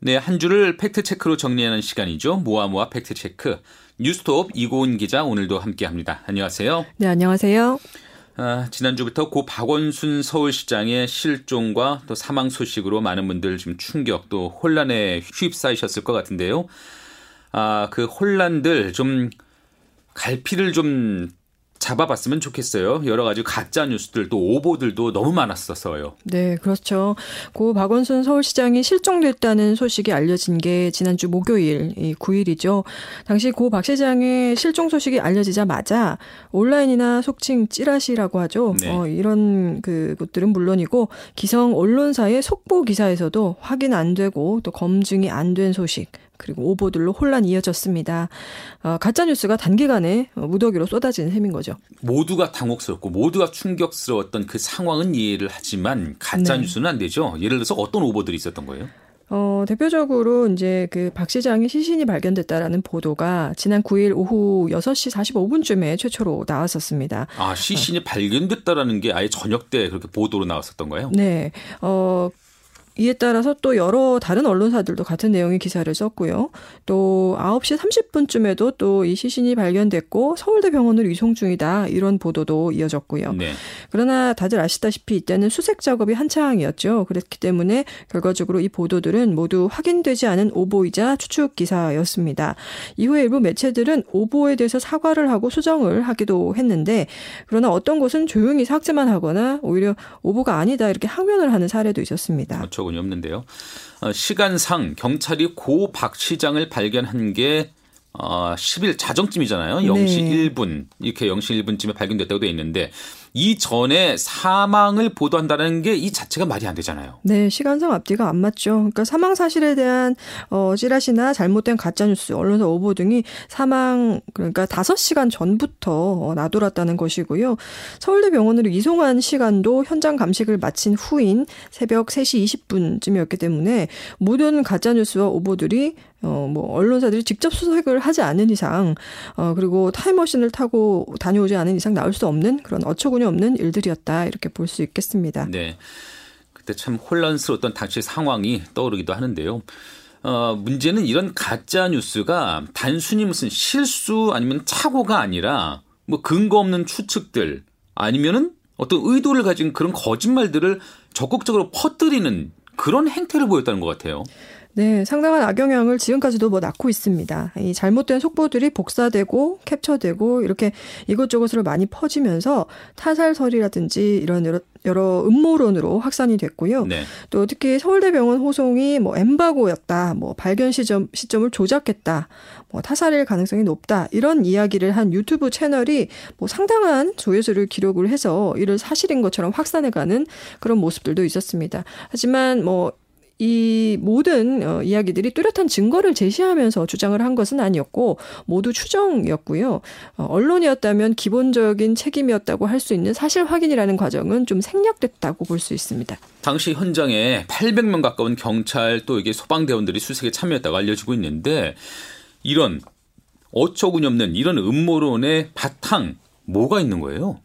네, 한 주를 팩트체크로 정리하는 시간이죠. 모아모아 팩트체크. 뉴스톱 이고은 기자 오늘도 함께합니다. 안녕하세요. 네, 안녕하세요. 아, 지난주부터 고 박원순 서울시장의 실종과 또 사망 소식으로 많은 분들 지금 충격 또 혼란에 휩싸이셨을 것 같은데요. 아, 그 혼란들 좀 갈피를 좀 잡아봤으면 좋겠어요. 여러 가지 가짜 뉴스들 또 오보들도 너무 많았었어요. 네, 그렇죠. 고 박원순 서울시장이 실종됐다는 소식이 알려진 게 지난주 목요일 9일이죠. 당시 고 박 시장의 실종 소식이 알려지자마자 온라인이나 속칭 찌라시라고 하죠. 네. 어, 이런 그 것들은 물론이고 기성 언론사의 속보 기사에서도 확인 안 되고 또 검증이 안 된 소식 그리고 오보들로 혼란이 이어졌습니다. 어, 가짜 뉴스가 단기간에 무더기로 쏟아지는 셈인 거죠. 모두가 당혹스럽고 모두가 충격스러웠던 그 상황은 이해를 하지만 가짜 네. 뉴스는 안 되죠. 예를 들어서 어떤 오보들이 있었던 거예요? 어, 대표적으로 이제 그 박 시장의 시신이 발견됐다라는 보도가 지난 9일 오후 6시 45분쯤에 최초로 나왔었습니다. 아, 시신이 어. 발견됐다라는 게 아예 저녁 때 그렇게 보도로 나왔었던 거예요? 네. 어, 이에 따라서 또 여러 다른 언론사들도 같은 내용의 기사를 썼고요. 또 9시 30분쯤에도 또 이 시신이 발견됐고 서울대 병원으로 이송 중이다. 이런 보도도 이어졌고요. 네. 그러나 다들 아시다시피 이때는 수색 작업이 한창이었죠. 그렇기 때문에 결과적으로 이 보도들은 모두 확인되지 않은 오보이자 추측 기사였습니다. 이후에 일부 매체들은 오보에 대해서 사과를 하고 수정을 하기도 했는데 그러나 어떤 곳은 조용히 삭제만 하거나 오히려 오보가 아니다 이렇게 항변을 하는 사례도 있었습니다. 그렇죠. 적은 없는데요. 어, 시간상 경찰이 고 박 시장을 발견한 게 어, 10일 자정쯤이잖아요. 0시 네. 1분 이렇게 0시 1분쯤에 발견됐다고 돼 있는데 이전에 사망을 보도한다는 게 이 자체가 말이 안 되잖아요. 네, 시간상 앞뒤가 안 맞죠. 그러니까 사망 사실에 대한 어 찌라시나 잘못된 가짜 뉴스, 언론사 오보 등이 사망 그러니까 5시간 전부터 어, 나돌았다는 것이고요. 서울대 병원으로 이송한 시간도 현장 감식을 마친 후인 새벽 3시 20분쯤이었기 때문에 모든 가짜 뉴스와 오보들이 어, 뭐, 언론사들이 직접 수색을 하지 않은 이상, 어, 그리고 타임머신을 타고 다녀오지 않은 이상 나올 수 없는 그런 어처구니 없는 일들이었다. 이렇게 볼 수 있겠습니다. 네. 그때 참 혼란스러웠던 당시 상황이 떠오르기도 하는데요. 어, 문제는 이런 가짜 뉴스가 단순히 무슨 실수 아니면 착오가 아니라 뭐 근거 없는 추측들 아니면은 어떤 의도를 가진 그런 거짓말들을 적극적으로 퍼뜨리는 그런 행태를 보였다는 것 같아요. 네, 상당한 악영향을 지금까지도 뭐 낳고 있습니다. 이 잘못된 속보들이 복사되고 캡처되고 이렇게 이것저것으로 많이 퍼지면서 타살설이라든지 이런 여러, 여러 음모론으로 확산이 됐고요. 네. 또 특히 서울대병원 호송이 뭐 엠바고였다, 뭐 발견 시점 시점을 조작했다, 뭐 타살일 가능성이 높다 이런 이야기를 한 유튜브 채널이 뭐 상당한 조회수를 기록을 해서 이를 사실인 것처럼 확산해가는 그런 모습들도 있었습니다. 하지만 뭐 이 모든 어, 이야기들이 뚜렷한 증거를 제시하면서 주장을 한 것은 아니었고 모두 추정이었고요. 어, 언론이었다면 기본적인 책임이었다고 할 수 있는 사실 확인이라는 과정은 좀 생략됐다고 볼 수 있습니다. 당시 현장에 800명 가까운 경찰 또 이게 소방대원들이 수색에 참여했다고 알려지고 있는데 이런 어처구니 없는 이런 음모론의 바탕 뭐가 있는 거예요?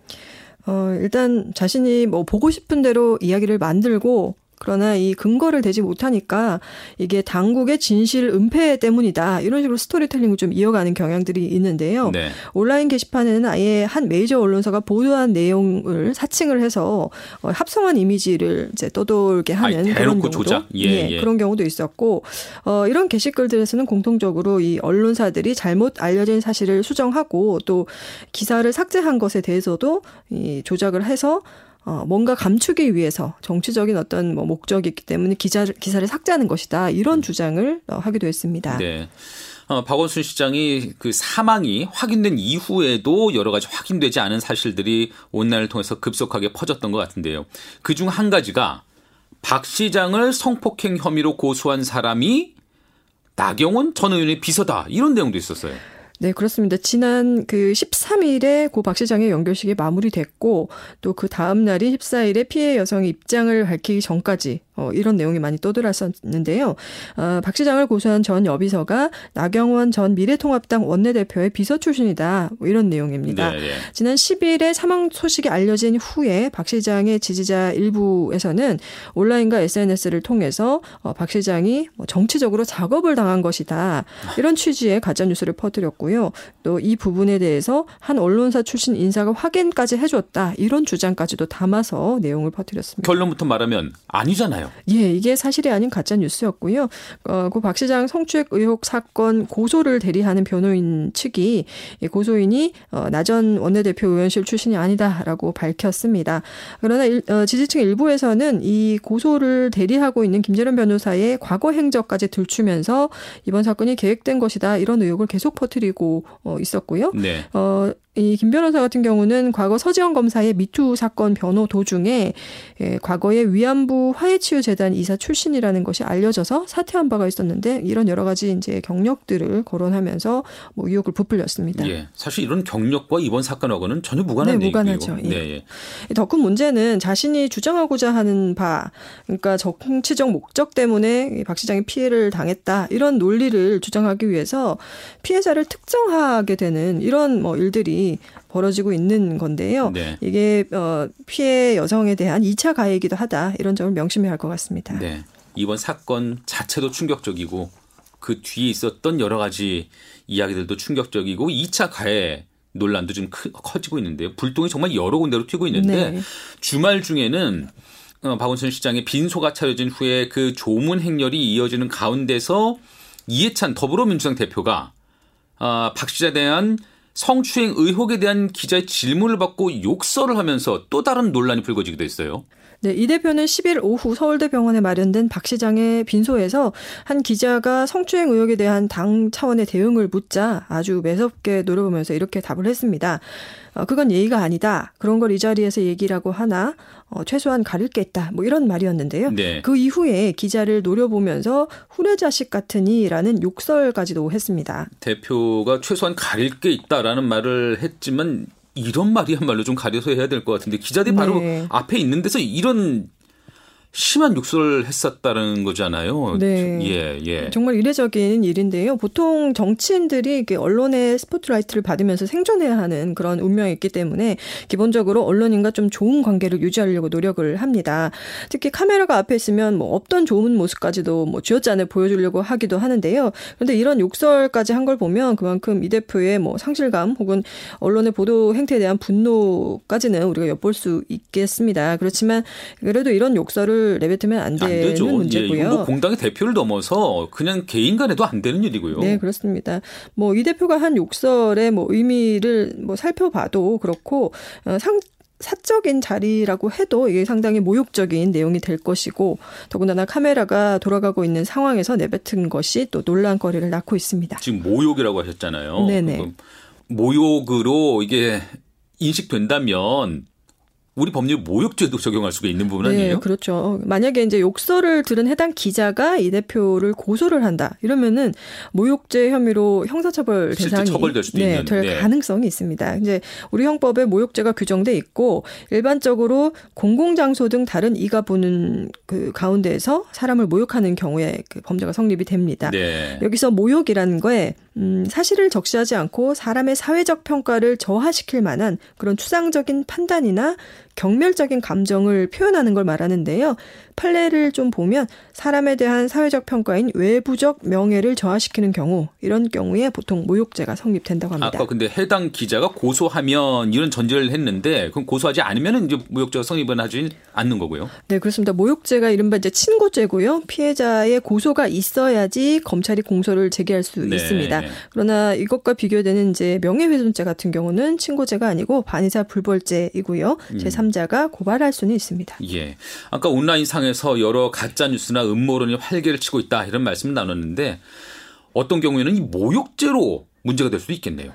어, 일단 자신이 뭐 보고 싶은 대로 이야기를 만들고 그러나 이 근거를 대지 못하니까 이게 당국의 진실 은폐 때문이다. 이런 식으로 스토리텔링을 좀 이어가는 경향들이 있는데요. 네. 온라인 게시판에는 아예 한 메이저 언론사가 보도한 내용을 사칭을 해서 어, 합성한 이미지를 이제 떠돌게 하는 아니, 그런 경우도 조작? 예, 예, 예. 그런 경우도 있었고 어, 이런 게시글들에서는 공통적으로 이 언론사들이 잘못 알려진 사실을 수정하고 또 기사를 삭제한 것에 대해서도 이 조작을 해서 어, 뭔가 감추기 위해서 정치적인 어떤 뭐 목적이 있기 때문에 기자를, 기사를 삭제하는 것이다. 이런 음. 주장을 어, 하기도 했습니다. 네. 어, 박원순 시장이 그 사망이 확인된 이후에도 여러 가지 확인되지 않은 사실들이 온라인을 통해서 급속하게 퍼졌던 것 같은데요. 그 중 한 가지가 박 시장을 성폭행 혐의로 고소한 사람이 나경원 전 의원의 비서다. 이런 내용도 있었어요. 네, 그렇습니다. 지난 그 13일에 고 박 시장의 연결식이 마무리됐고 또 그 다음 날인 14일에 피해 여성의 입장을 밝히기 전까지 어, 이런 내용이 많이 떠들었었는데요. 어, 박 시장을 고소한 전 여비서가 나경원 전 미래통합당 원내대표의 비서 출신이다. 뭐 이런 내용입니다. 네, 네. 지난 10일에 사망 소식이 알려진 후에 박 시장의 지지자 일부에서는 온라인과 SNS를 통해서 어, 박 시장이 뭐 정치적으로 작업을 당한 것이다. 이런 취지의 가짜 뉴스를 퍼뜨렸고요. 또 이 부분에 대해서 한 언론사 출신 인사가 확인까지 해줬다. 이런 주장까지도 담아서 내용을 퍼뜨렸습니다. 결론부터 말하면 아니잖아요. 있잖아요. 예, 이게 사실이 아닌 가짜 뉴스였고요. 어, 그박 시장 성추행 의혹 사건 고소를 대리하는 변호인 측이 고소인이 어, 나전 원내대표 의원실 출신이 아니다라고 밝혔습니다. 그러나 일, 어, 지지층 일부에서는 이 고소를 대리하고 있는 김재련 변호사의 과거 행적까지 들추면서 이번 사건이 계획된 것이다 이런 의혹을 계속 퍼뜨리고 어, 있었고요. 네. 어, 이 김 변호사 같은 경우는 과거 서지원 검사의 미투 사건 변호 도중에 예, 과거에 위안부 화해치유재단 이사 출신이라는 것이 알려져서 사퇴한 바가 있었는데 이런 여러 가지 이제 경력들을 거론하면서 뭐 의혹을 부풀렸습니다. 예, 사실 이런 경력과 이번 사건하고는 전혀 무관한 네, 무관하죠. 예. 네, 예. 더큰 문제는 자신이 주장하고자 하는 바, 그러니까 정치적 목적 때문에 박 시장이 피해를 당했다 이런 논리를 주장하기 위해서 피해자를 특정하게 되는 이런 뭐 일들이 벌어지고 있는 건데요. 네. 이게 어 피해 여성에 대한 2차 가해이기도 하다. 이런 점을 명심해야 할 것 같습니다. 네. 이번 사건 자체도 충격적이고 그 뒤에 있었던 여러 가지 이야기들도 충격적이고 2차 가해 논란도 좀 크, 커지고 있는데요. 불똥이 정말 여러 군데로 튀고 있는데 네. 주말 중에는 어, 박원순 시장의 빈소가 차려진 후에 그 조문 행렬이 이어지는 가운데서 이해찬 더불어민주당 대표가 아, 박 시장에 대한 성추행 의혹에 대한 기자의 질문을 받고 욕설을 하면서 또 다른 논란이 불거지기도 했어요. 네, 이 대표는 10일 오후 서울대 병원에 마련된 박 시장의 빈소에서 한 기자가 성추행 의혹에 대한 당 차원의 대응을 묻자 아주 매섭게 노려보면서 이렇게 답을 했습니다. 어, 그건 예의가 아니다. 그런 걸 이 자리에서 얘기라고 하나 어, 최소한 가릴 게 있다. 뭐 이런 말이었는데요. 네. 그 이후에 기자를 노려보면서 후레자식 같으니라는 욕설까지도 했습니다. 대표가 최소한 가릴 게 있다라는 말을 했지만 이런 말이야말로 좀 가려서 해야 될 것 같은데 기자들이 바로 네. 앞에 있는 데서 이런 심한 욕설을 했었다는 거잖아요. 네. 예, 예. 정말 이례적인 일인데요. 보통 정치인들이 언론의 스포트라이트를 받으면서 생존해야 하는 그런 운명이 있기 때문에 기본적으로 언론인과 좀 좋은 관계를 유지하려고 노력을 합니다. 특히 카메라가 앞에 있으면 뭐 없던 좋은 모습까지도 뭐 쥐어짠을 보여주려고 하기도 하는데요. 그런데 이런 욕설까지 한 걸 보면 그만큼 이 대표의 뭐 상실감 혹은 언론의 보도 행태에 대한 분노까지는 우리가 엿볼 수 있겠습니다. 그렇지만 그래도 이런 욕설을 내뱉으면 안 되는 안 문제고요. 예, 뭐 공당의 대표를 넘어서 그냥 개인 간에도 안 되는 일이고요. 네, 그렇습니다. 뭐 이 대표가 한 욕설의 뭐 의미를 뭐 살펴봐도 그렇고 어, 상 사적인 자리라고 해도 이게 상당히 모욕적인 내용이 될 것이고 더군다나 카메라가 돌아가고 있는 상황에서 내뱉은 것이 또 논란거리를 낳고 있습니다. 지금 모욕이라고 하셨잖아요. 네네. 모욕으로 이게 인식된다면 우리 법률 모욕죄도 적용할 수가 있는 부분 아니에요? 네, 그렇죠. 만약에 이제 욕설을 들은 해당 기자가 이 대표를 고소를 한다. 이러면은 모욕죄 혐의로 형사처벌 대상이 처벌될 수도 네, 있는 될 네. 가능성이 있습니다. 이제 우리 형법에 모욕죄가 규정돼 있고 일반적으로 공공장소 등 다른 이가 보는 그 가운데에서 사람을 모욕하는 경우에 그 범죄가 성립이 됩니다. 네. 여기서 모욕이라는 거에 음, 사실을 적시하지 않고 사람의 사회적 평가를 저하시킬 만한 그런 추상적인 판단이나 경멸적인 감정을 표현하는 걸 말하는데요. 판례를 좀 보면 사람에 대한 사회적 평가인 외부적 명예를 저하시키는 경우 이런 경우에 보통 모욕죄가 성립된다고 합니다. 아까 근데 해당 기자가 고소하면 이런 전제를 했는데 그럼 고소하지 않으면 이제 모욕죄가 성립은 하지 않는 거고요. 네, 그렇습니다. 모욕죄가 이른바 이제 친고죄고요. 피해자의 고소가 있어야지 검찰이 공소를 제기할 수 네. 있습니다. 그러나 이것과 비교되는 이제 명예훼손죄 같은 경우는 친고죄가 아니고 반의사 불벌죄이고요. 음. 제3자가 고발할 수는 있습니다. 예. 아까 온라인 상 상에서 여러 가짜 뉴스나 음모론이 활개를 치고 있다 이런 말씀을 나눴는데 어떤 경우에는 이 모욕죄로 문제가 될 수도 있겠네요.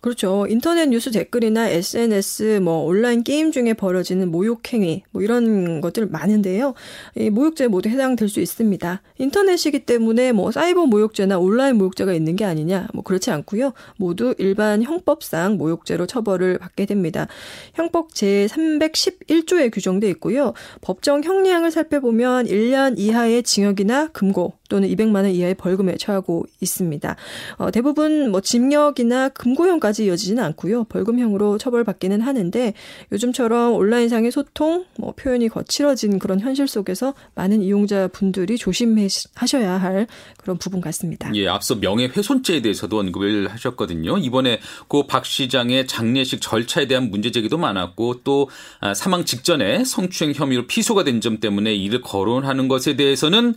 그렇죠. 인터넷 뉴스 댓글이나 SNS, 뭐 온라인 게임 중에 벌어지는 모욕 행위, 뭐 이런 것들 많은데요. 이 모욕죄 모두 해당될 수 있습니다. 인터넷이기 때문에 뭐 사이버 모욕죄나 온라인 모욕죄가 있는 게 아니냐, 뭐 그렇지 않고요. 모두 일반 형법상 모욕죄로 처벌을 받게 됩니다. 형법 제 311조에 규정돼 있고요. 법정 형량을 살펴보면 1년 이하의 징역이나 금고 또는 200만 원 이하의 벌금에 처하고 있습니다. 어, 대부분 뭐 징역이나 금고형까지 이어지지는 않고요. 벌금형으로 처벌받기는 하는데 요즘처럼 온라인상의 소통, 뭐 표현이 거칠어진 그런 현실 속에서 많은 이용자 분들이 조심하셔야 할 그런 부분 같습니다. 예, 앞서 명예훼손죄에 대해서도 언급을 하셨거든요. 이번에 고 박 시장의 장례식 절차에 대한 문제 제기도 많았고 또 아, 사망 직전에 성추행 혐의로 피소가 된 점 때문에 이를 거론하는 것에 대해서는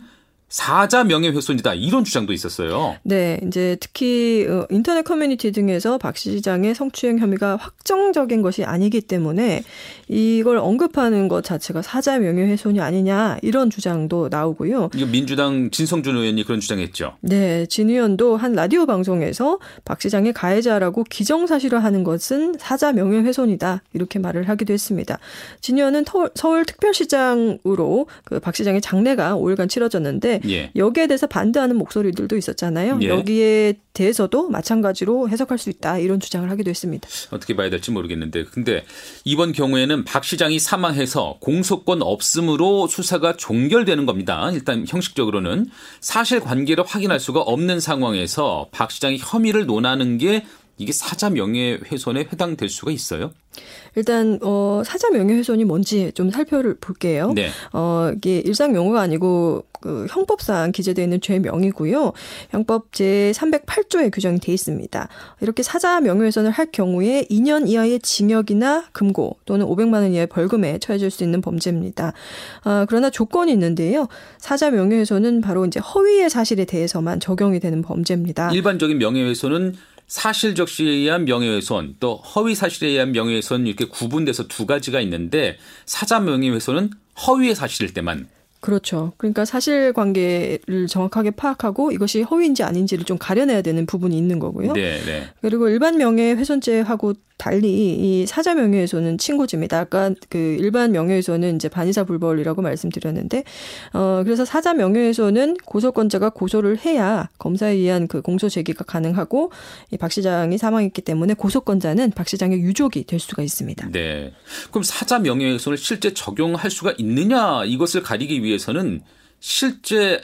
사자 명예훼손이다 이런 주장도 있었어요. 네, 이제 특히 어, 인터넷 커뮤니티 등에서 박 시장의 성추행 혐의가 확정적인 것이 아니기 때문에 이걸 언급하는 것 자체가 사자 명예훼손이 아니냐 이런 주장도 나오고요. 이거 민주당 진성준 의원이 그런 주장했죠. 네, 진 의원도 한 라디오 방송에서 박 시장의 가해자라고 기정사실화하는 것은 사자 명예훼손이다 이렇게 말을 하기도 했습니다. 진 의원은 서울 특별시장으로 그 박 시장의 장례가 5일간 치러졌는데 예. 여기에 대해서 반대하는 목소리들도 있었잖아요. 예. 여기에 대해서도 마찬가지로 해석할 수 있다 이런 주장을 하기도 했습니다. 어떻게 봐야 될지 모르겠는데 근데 이번 경우에는 박 시장이 사망해서 공소권 없음으로 수사가 종결되는 겁니다. 일단 형식적으로는 사실 관계를 확인할 수가 없는 상황에서 박 시장이 혐의를 논하는 게 이게 사자 명예훼손에 해당될 수가 있어요? 일단 어 사자 명예훼손이 뭔지 좀 살펴볼게요. 네. 어 이게 일상 용어가 아니고 그 형법상 기재되어 있는 죄명이고요. 형법 제 308조에 규정이 돼 있습니다. 이렇게 사자 명예훼손을 할 경우에 2년 이하의 징역이나 금고 또는 500만 원 이하의 벌금에 처해질 수 있는 범죄입니다. 아, 그러나 조건이 있는데요. 사자 명예훼손은 바로 이제 허위의 사실에 대해서만 적용이 되는 범죄입니다. 일반적인 명예훼손은 사실 적시에 의한 명예훼손 또 허위 사실에 의한 명예훼손 이렇게 구분돼서 두 가지가 있는데 사자 명예훼손은 허위의 사실일 때만 그렇죠. 그러니까 사실 관계를 정확하게 파악하고 이것이 허위인지 아닌지를 좀 가려내야 되는 부분이 있는 거고요. 네, 네. 그리고 일반 명예훼손죄하고 달리 이 사자 명예훼손은 친고죄입니다. 아까 그 일반 명예훼손은 이제 반의사 불벌이라고 말씀드렸는데 어 그래서 사자 명예훼손은 고소권자가 고소를 해야 검사에 의한 그 공소 제기가 가능하고 이 박 시장이 사망했기 때문에 고소권자는 박 시장의 유족이 될 수가 있습니다. 네. 그럼 사자 명예훼손을 실제 적용할 수가 있느냐 이것을 가리기 위해서는 실제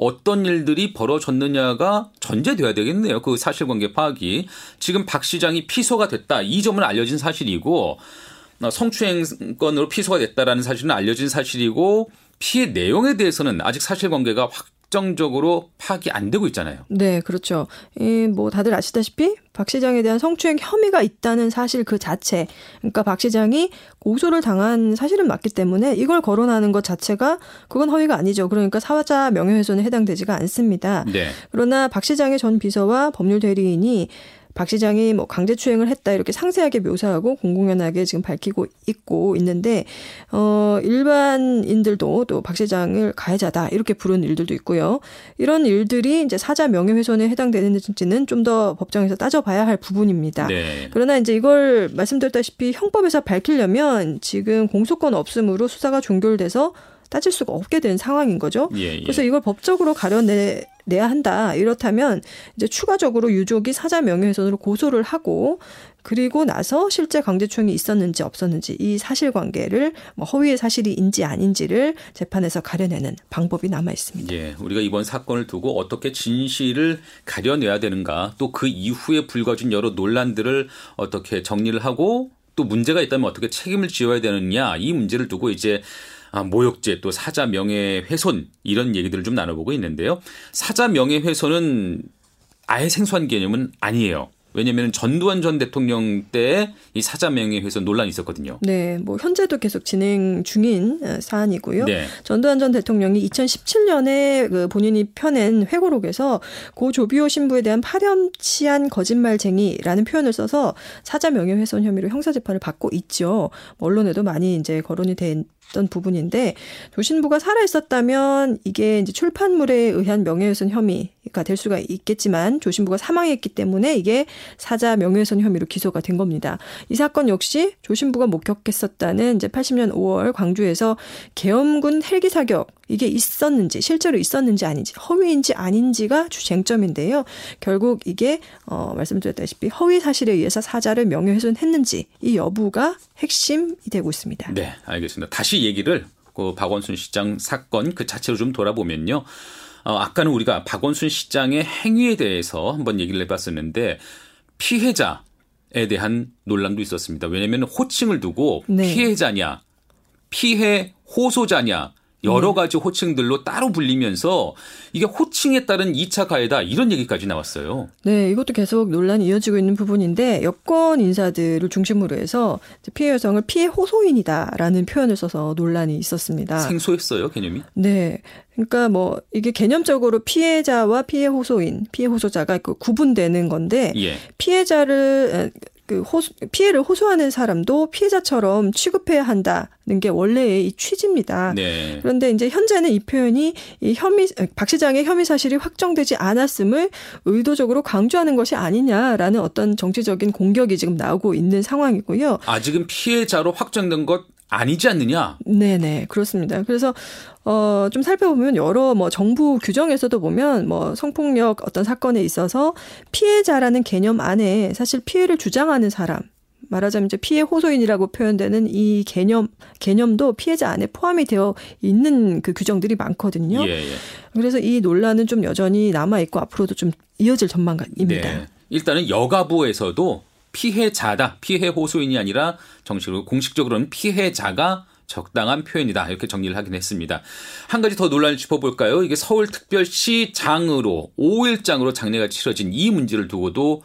어떤 일들이 벌어졌느냐가 전제돼야 되겠네요. 그 사실관계 파악이. 지금 박 시장이 피소가 됐다. 이 점은 알려진 사실이고 어, 성추행건으로 피소가 됐다라는 사실은 알려진 사실이고 피해 내용에 대해서는 아직 사실관계가 확 확정적으로 파악이 안 되고 있잖아요. 네, 그렇죠. 이 뭐 다들 아시다시피 박 시장에 대한 성추행 혐의가 있다는 사실 그 자체, 그러니까 박 시장이 고소를 당한 사실은 맞기 때문에 이걸 거론하는 것 자체가 그건 허위가 아니죠. 그러니까 사화자 명예훼손에 해당되지가 않습니다. 네. 그러나 박 시장의 전 비서와 법률 대리인이 박 시장이 뭐 강제추행을 했다 이렇게 상세하게 묘사하고 공공연하게 지금 밝히고 있고 있는데 어 일반인들도 또 박 시장을 가해자다 이렇게 부르는 일들도 있고요. 이런 일들이 이제 사자 명예훼손에 해당되는지는 좀 더 법정에서 따져봐야 할 부분입니다. 네. 그러나 이제 이걸 말씀드렸다시피 형법에서 밝히려면 지금 공소권 없음으로 수사가 종결돼서 따질 수가 없게 된 상황인 거죠. 예, 예. 그래서 이걸 법적으로 가려내 내야 한다. 이렇다면 이제 추가적으로 유족이 사자 명예훼손으로 고소를 하고 그리고 나서 실제 강제추행이 있었는지 없었는지 이 사실관계를 뭐 허위의 사실이인지 아닌지를 재판에서 가려내는 방법이 남아 있습니다. 예, 우리가 이번 사건을 두고 어떻게 진실을 가려내야 되는가, 또 그 이후에 불거진 여러 논란들을 어떻게 정리를 하고 또 문제가 있다면 어떻게 책임을 지어야 되느냐 이 문제를 두고 이제 아, 모욕죄 또 사자 명예훼손 이런 얘기들을 좀 나눠보고 있는데요. 사자 명예훼손은 아예 생소한 개념은 아니에요. 왜냐하면 전두환 전 대통령 때 이 사자 명예훼손 논란이 있었거든요. 네, 뭐 현재도 계속 진행 중인 어, 사안이고요. 네. 전두환 전 대통령이 2017년에 그 본인이 펴낸 회고록에서 고 조비오 신부에 대한 파렴치한 거짓말쟁이라는 표현을 써서 사자 명예훼손 혐의로 형사 재판을 받고 있죠. 언론에도 많이 이제 거론이 된 있었던 부분인데 조신부가 살아 있었다면 이게 이제 출판물에 의한 명예훼손 혐의 혐의가 될 수가 있겠지만 조신부가 사망했기 때문에 이게 사자 명예훼손 혐의로 기소가 된 겁니다. 이 사건 역시 조신부가 목격했었다는 이제 80년 5월 광주에서 계엄군 헬기 사격 이게 있었는지 실제로 있었는지 아닌지 허위인지 아닌지가 주 쟁점인데요. 결국 이게 어 말씀드렸다시피 허위 사실에 의해서 사자를 명예훼손했는지 이 여부가 핵심이 되고 있습니다. 네, 알겠습니다. 다시 얘기를 그 박원순 시장 사건 그 자체로 좀 돌아보면요. 어, 아까는 우리가 박원순 시장의 행위에 대해서 한번 얘기를 해봤었는데 피해자에 대한 논란도 있었습니다. 왜냐하면 호칭을 두고 네. 피해자냐, 피해 호소자냐 여러 음. 가지 호칭들로 따로 불리면서 이게 호칭에 따른 2차 가해다 이런 얘기까지 나왔어요. 네, 이것도 계속 논란이 이어지고 있는 부분인데 여권 인사들을 중심으로 해서 피해 여성을 피해 호소인이다라는 표현을 써서 논란이 있었습니다. 생소했어요, 개념이? 네. 그러니까 뭐 이게 개념적으로 피해자와 피해 호소인, 피해 호소자가 그 구분되는 건데 예. 피해자를 그 호소, 피해를 호소하는 사람도 피해자처럼 취급해야 한다는 게 원래의 이 취지입니다. 네. 그런데 이제 현재는 이 표현이 이 혐의 박 시장의 혐의 사실이 확정되지 않았음을 의도적으로 강조하는 것이 아니냐라는 어떤 정치적인 공격이 지금 나오고 있는 상황이고요. 아직은 피해자로 확정된 것 아니지 않느냐? 네네 그렇습니다. 그래서 어, 좀 살펴보면 여러 뭐 정부 규정에서도 보면 뭐 성폭력 어떤 사건에 있어서 피해자라는 개념 안에 사실 피해를 주장하는 사람 말하자면 이제 피해 호소인이라고 표현되는 이 개념 개념도 피해자 안에 포함이 되어 있는 그 규정들이 많거든요. 예, 예. 그래서 이 논란은 좀 여전히 남아 있고 앞으로도 좀 이어질 전망입니다. 네. 일단은 여가부에서도 피해자다, 피해 호소인이 아니라 정식으로 공식적으로는 피해자가 적당한 표현이다. 이렇게 정리를 하긴 했습니다. 한 가지 더 논란을 짚어볼까요? 이게 서울특별시 장으로 5일장으로 장례가 치러진 이 문제를 두고도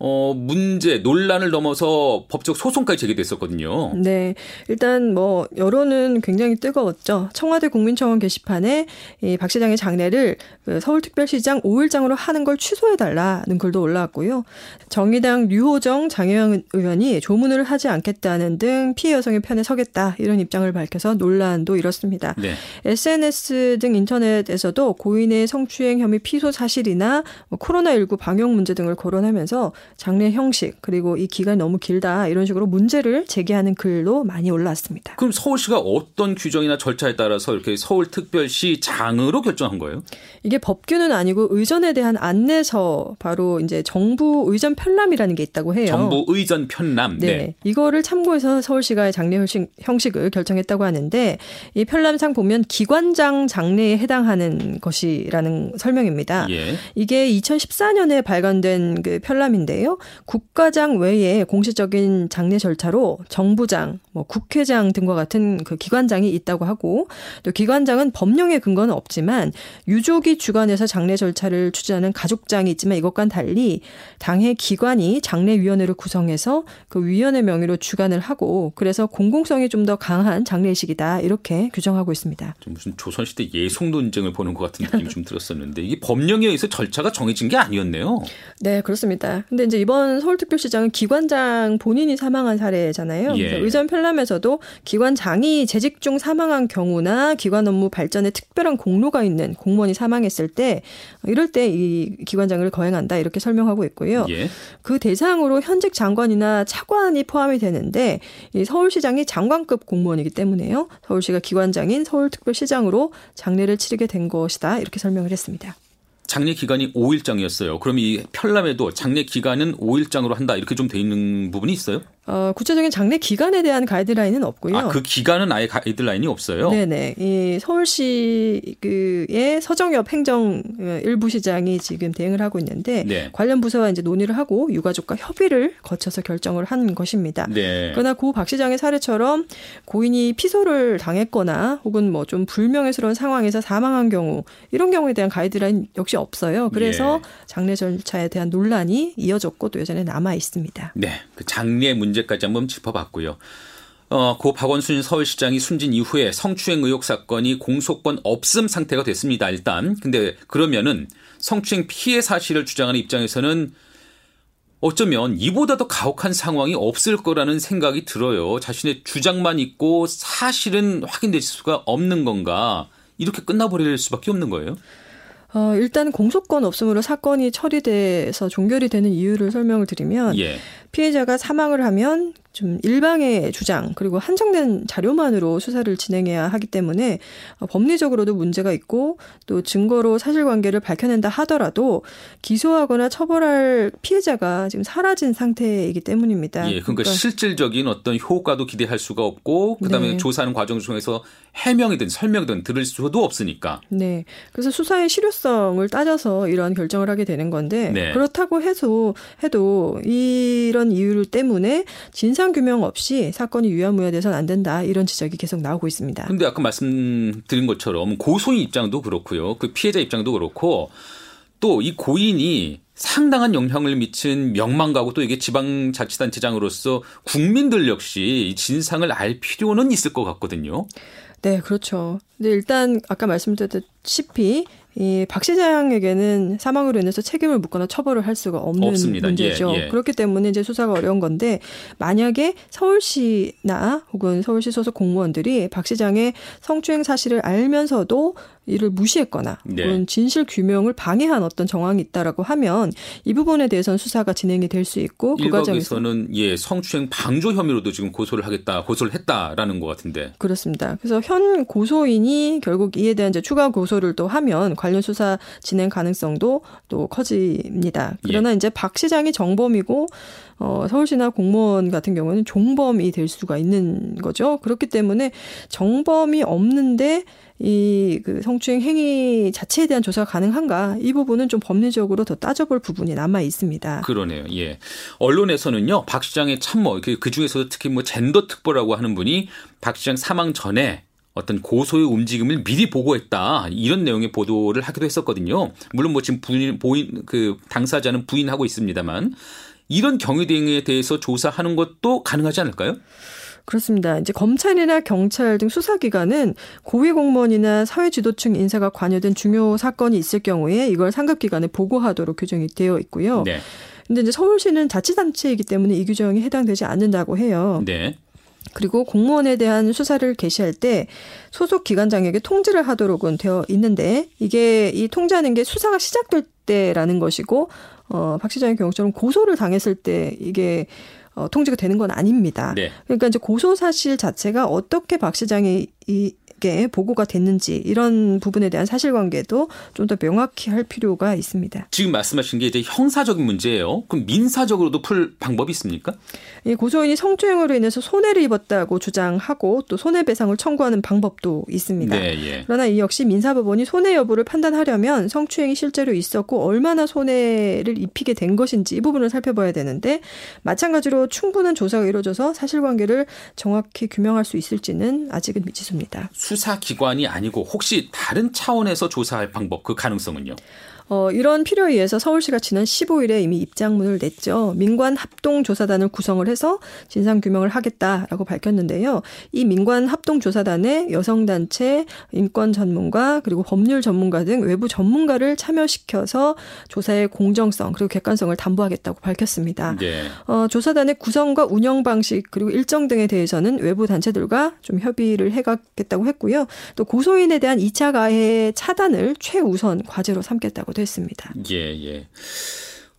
어, 문제, 논란을 넘어서 법적 소송까지 제기됐었거든요. 네. 일단 뭐, 여론은 굉장히 뜨거웠죠. 청와대 국민청원 게시판에 이 박 시장의 장례를 그 서울특별시장 5일장으로 하는 걸 취소해달라는 글도 올라왔고요. 정의당 류호정 장혜영 의원이 조문을 하지 않겠다는 등 피해 여성의 편에 서겠다 이런 입장을 밝혀서 논란도 일었습니다. 네. SNS 등 인터넷에서도 고인의 성추행 혐의 피소 사실이나 뭐 코로나19 방역 문제 등을 거론하면서 장례 형식 그리고 이 기간이 너무 길다 이런 식으로 문제를 제기하는 글도 많이 올라왔습니다. 그럼 서울시가 어떤 규정이나 절차에 따라서 이렇게 서울특별시 장으로 결정한 거예요? 이게 법규는 아니고 의전에 대한 안내서 바로 이제 정부 의전 편람이라는 게 있다고 해요. 정부 의전 편람. 네. 네. 이거를 참고해서 서울시가 장례 형식, 형식을 결정했다고 하는데 이 편람상 보면 기관장 장례에 해당하는 것이라는 설명입니다. 예. 이게 2014년에 발간된 그 편람인데 있는데요. 국가장 외에 공식적인 장례 절차로 정부장, 뭐 국회장 등과 같은 그 기관장이 있다고 하고 또 기관장은 법령의 근거는 없지만 유족이 주관해서 장례 절차를 추진하는 가족장이 있지만 이것과는 달리 당의 기관이 장례위원회를 구성해서 그 위원회 명의로 주관을 하고 그래서 공공성이 좀 더 강한 장례식이다 이렇게 규정하고 있습니다. 무슨 조선시대 예속 논쟁을 보는 것 같은 느낌이 좀 들었었는데 이게 법령에 의해서 절차가 정해진 게 아니었네요. 네 그렇습니다. 근데 이제 이번 서울특별시장은 기관장 본인이 사망한 사례잖아요. 예. 의전 편람에서도 기관장이 재직 중 사망한 경우나 기관 업무 발전에 특별한 공로가 있는 공무원이 사망했을 때 이럴 때 이 기관장을 거행한다 이렇게 설명하고 있고요. 예. 그 대상으로 현직 장관이나 차관이 포함이 되는데 이 서울시장이 장관급 공무원이기 때문에요. 서울시가 기관장인 서울특별시장으로 장례를 치르게 된 것이다 이렇게 설명을 했습니다. 장례 기간이 5일장이었어요. 그럼 이 편람에도 장례 기간은 5일장으로 한다 이렇게 좀 돼 있는 부분이 있어요? 어, 구체적인 장례 기간에 대한 가이드라인은 없고요. 아, 그 기간은 아예 가이드라인이 없어요? 네네. 이 서울시 그의 서정엽 행정 일부 시장이 지금 대응을 하고 있는데 네. 관련 부서와 이제 논의를 하고 유가족과 협의를 거쳐서 결정을 한 것입니다. 네. 그러나 고 박 시장의 사례처럼 고인이 피소를 당했거나 혹은 뭐 좀 불명예스러운 상황에서 사망한 경우 이런 경우에 대한 가이드라인 역시 없어요. 그래서 예. 장례 절차에 대한 논란이 이어졌고 또 여전히 남아 있습니다. 네. 그 장례 문제 문제까지 한번 짚어봤고요. 어, 고 박원순 서울시장이 숨진 이후에 성추행 의혹 사건이 공소권 없음 상태가 됐습니다. 일단. 근데 그러면은 성추행 피해 사실을 주장하는 입장에서는 어쩌면 이보다 더 가혹한 상황이 없을 거라는 생각이 들어요. 자신의 주장만 있고 사실은 확인될 수가 없는 건가. 이렇게 끝나버릴 수밖에 없는 거예요. 어, 일단 공소권 없음으로 사건이 처리돼서 종결이 되는 이유를 설명을 드리면 예. 피해자가 사망을 하면 좀 일방의 주장 그리고 한정된 자료만으로 수사를 진행해야 하기 때문에 어, 법리적으로도 문제가 있고 또 증거로 사실관계를 밝혀낸다 하더라도 기소하거나 처벌할 피해자가 지금 사라진 상태이기 때문입니다. 예, 그러니까, 그러니까 실질적인 어떤 효과도 기대할 수가 없고 그다음에 네. 조사하는 과정 중에서 해명이든 설명이든 들을 수도 없으니까. 네. 그래서 수사의 실효성을 따져서 이러한 결정을 하게 되는 건데 네. 그렇다고 해서 해도 이런 이유 때문에 진상 규명 없이 사건이 유야무야 돼서는 안 된다. 이런 지적이 계속 나오고 있습니다. 근데 아까 말씀드린 것처럼 고소인 입장도 그렇고요. 그 피해자 입장도 그렇고 또 이 고인이 상당한 영향을 미친 명망가고 또 이게 지방자치단체장으로서 국민들 역시 진상을 알 필요는 있을 것 같거든요. 네, 그렇죠. 근데 일단 아까 말씀드렸다시피 이 박 시장에게는 사망으로 인해서 책임을 묻거나 처벌을 할 수가 없는 없습니다. 문제죠. 예, 예. 그렇기 때문에 이제 수사가 어려운 건데 만약에 서울시나 혹은 서울시 소속 공무원들이 박 시장의 성추행 사실을 알면서도 이를 무시했거나 네. 혹은 진실 규명을 방해한 어떤 정황이 있다라고 하면 이 부분에 대해서는 수사가 진행이 될 수 있고 그 과정에서는 예 성추행 방조 혐의로도 지금 고소를 하겠다 고소를 했다라는 것 같은데 그렇습니다. 그래서 현 고소인이 결국 이에 대한 이제 추가 고소를 또 하면 관련 수사 진행 가능성도 또 커집니다. 그러나 예. 이제 박 시장이 정범이고 어, 서울시나 공무원 같은 경우는 종범이 될 수가 있는 거죠. 그렇기 때문에 정범이 없는데 이 그 성추행 행위 자체에 대한 조사가 가능한가 이 부분은 좀 법리적으로 더 따져볼 부분이 남아 있습니다. 그러네요. 예. 언론에서는요 박 시장의 참모 그, 그 중에서도 특히 뭐 젠더 특보라고 하는 분이 박 시장 사망 전에 어떤 고소의 움직임을 미리 보고했다 이런 내용의 보도를 하기도 했었거든요. 물론 뭐 지금 부인 보인 그 당사자는 부인하고 있습니다만 이런 경위 등에 대해서 조사하는 것도 가능하지 않을까요? 그렇습니다. 이제 검찰이나 경찰 등 수사기관은 고위 공무원이나 사회 지도층 인사가 관여된 중요 사건이 있을 경우에 이걸 상급기관에 보고하도록 규정이 되어 있고요. 네. 근데 이제 서울시는 자치단체이기 때문에 이 규정이 해당되지 않는다고 해요. 네. 그리고 공무원에 대한 수사를 개시할 때 소속 기관장에게 통지를 하도록은 되어 있는데 이게 이 통지하는 게 수사가 시작될 때라는 것이고 어, 박 시장의 경우처럼 고소를 당했을 때 이게 어, 통지가 되는 건 아닙니다. 네. 그러니까 이제 고소 사실 자체가 어떻게 박 시장이 이 게 보고가 됐는지 이런 부분에 대한 사실관계도 좀 더 명확히 할 필요가 있습니다. 지금 말씀하신 게 이제 형사적인 문제예요. 그럼 민사적으로도 풀 방법이 있습니까? 이 고소인이 성추행으로 인해서 손해를 입었다고 주장하고 또 손해배상을 청구하는 방법도 있습니다. 네, 예. 그러나 이 역시 민사법원이 손해 여부를 판단하려면 성추행이 실제로 있었고 얼마나 손해를 입히게 된 것인지 이 부분을 살펴봐야 되는데 마찬가지로 충분한 조사가 이루어져서 사실관계를 정확히 규명할 수 있을지는 아직은 미지수입니다. 수사기관이 아니고 혹시 다른 차원에서 조사할 방법 그 가능성은요? 어, 이런 필요에 의해서 서울시가 지난 15일에 이미 입장문을 냈죠. 민관 합동조사단을 구성을 해서 진상규명을 하겠다라고 밝혔는데요. 이 민관 합동조사단에 여성단체, 인권 전문가, 그리고 법률 전문가 등 외부 전문가를 참여시켜서 조사의 공정성, 그리고 객관성을 담보하겠다고 밝혔습니다. 네. 어, 조사단의 구성과 운영 방식, 그리고 일정 등에 대해서는 외부 단체들과 좀 협의를 해가겠다고 했고요. 또 고소인에 대한 2차 가해 차단을 최우선 과제로 삼겠다고 됐습니다. 예, 예.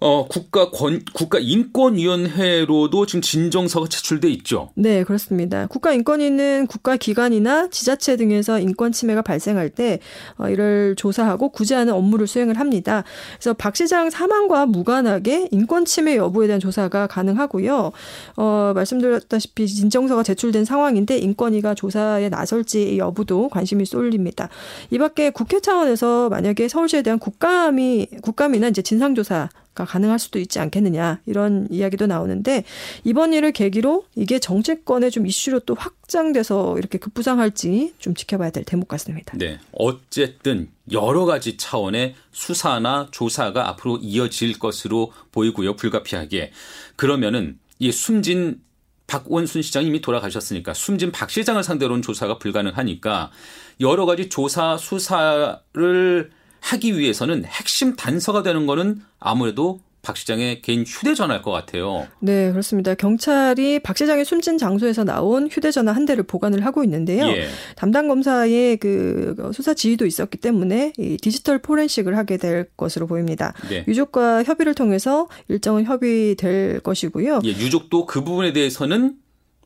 어, 국가 권, 국가 인권위원회로도 지금 진정서가 제출돼 있죠. 네, 그렇습니다. 국가인권위는 국가기관이나 지자체 등에서 인권 침해가 발생할 때 어, 이를 조사하고 구제하는 업무를 수행을 합니다. 그래서 박 시장 사망과 무관하게 인권 침해 여부에 대한 조사가 가능하고요. 어, 말씀드렸다시피 진정서가 제출된 상황인데 인권위가 조사에 나설지 여부도 관심이 쏠립니다. 이 밖에 국회 차원에서 만약에 서울시에 대한 국감이 국감이나 이제 진상조사 가 가능할 수도 있지 않겠느냐 이런 이야기도 나오는데 이번 일을 계기로 이게 정치권의 좀 이슈로 또 확장돼서 이렇게 급부상할지 좀 지켜봐야 될 대목 같습니다. 네, 어쨌든 여러 가지 차원의 수사나 조사가 앞으로 이어질 것으로 보이고요, 불가피하게 그러면은 이 숨진 박원순 시장이 이미 돌아가셨으니까 숨진 박 시장을 상대로는 조사가 불가능하니까 여러 가지 조사 수사를 하기 위해서는 핵심 단서가 되는 거는 아무래도 박 시장의 개인 휴대전화일 것 같아요. 네, 그렇습니다. 경찰이 박 시장의 숨진 장소에서 나온 휴대전화 한 대를 보관을 하고 있는데요. 예. 담당 검사의 그 수사 지휘도 있었기 때문에 이 디지털 포렌식을 하게 될 것으로 보입니다. 네. 유족과 협의를 통해서 일정은 협의될 것이고요. 예, 유족도 그 부분에 대해서는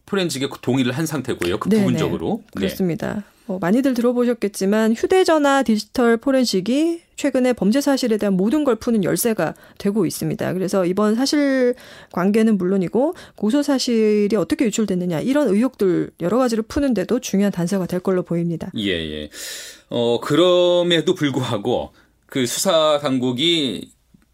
포렌식에 동의를 한 상태고요. 그 네네. 부분적으로. 네. 그렇습니다. 어, 많이들 들어보셨겠지만 휴대전화 디지털 포렌식이 최근에 범죄 사실에 대한 모든 걸 푸는 열쇠가 되고 있습니다. 그래서 이번 사실 관계는 물론이고 고소 사실이 어떻게 유출됐느냐 이런 의혹들 여러 가지를 푸는데도 중요한 단서가 될 걸로 보입니다. 예, 예. 어, 그럼에도 불구하고 그 수사 당국이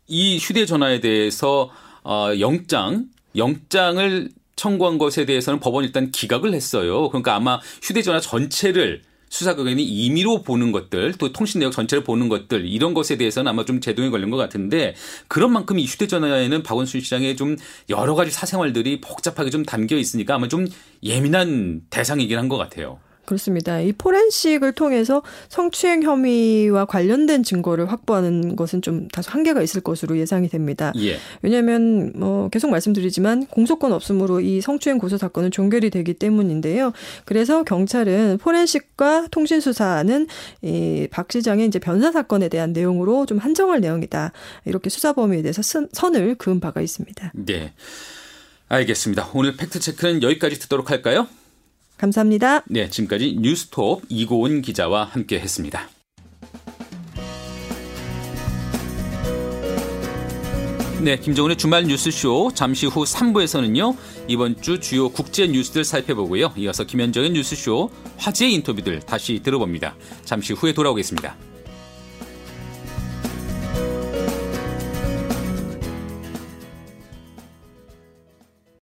이 휴대전화에 대해서 어, 영장, 영장을 청구한 것에 대해서는 법원이 일단 기각을 했어요. 그러니까 아마 휴대전화 전체를 수사기관이 임의로 보는 것들 또 통신 내역 전체를 보는 것들 이런 것에 대해서는 아마 좀 제동이 걸린 것 같은데 그런 만큼 이 휴대전화에는 박원순 시장의 좀 여러 가지 사생활들이 복잡하게 좀 담겨 있으니까 아마 좀 예민한 대상이긴 한 것 같아요. 그렇습니다. 이 포렌식을 통해서 성추행 혐의와 관련된 증거를 확보하는 것은 좀 다소 한계가 있을 것으로 예상이 됩니다. 예. 왜냐하면 뭐 계속 말씀드리지만 공소권 없음으로 이 성추행 고소 사건은 종결이 되기 때문인데요. 그래서 경찰은 포렌식과 통신 수사는 이 박 시장의 이제 변사 사건에 대한 내용으로 좀 한정할 내용이다. 이렇게 수사 범위에 대해서 선을 그은 바가 있습니다. 네. 알겠습니다. 오늘 팩트 체크는 여기까지 듣도록 할까요? 감사합니다. 네, 지금까지 뉴스톱 이고은 기자와 함께 했습니다. 네, 김정은의 주말 뉴스쇼 잠시 후 3부에서는요. 이번 주 주요 국제 뉴스들 살펴보고요. 이어서 김현정의 뉴스쇼 화제 인터뷰들 다시 들어봅니다. 잠시 후에 돌아오겠습니다.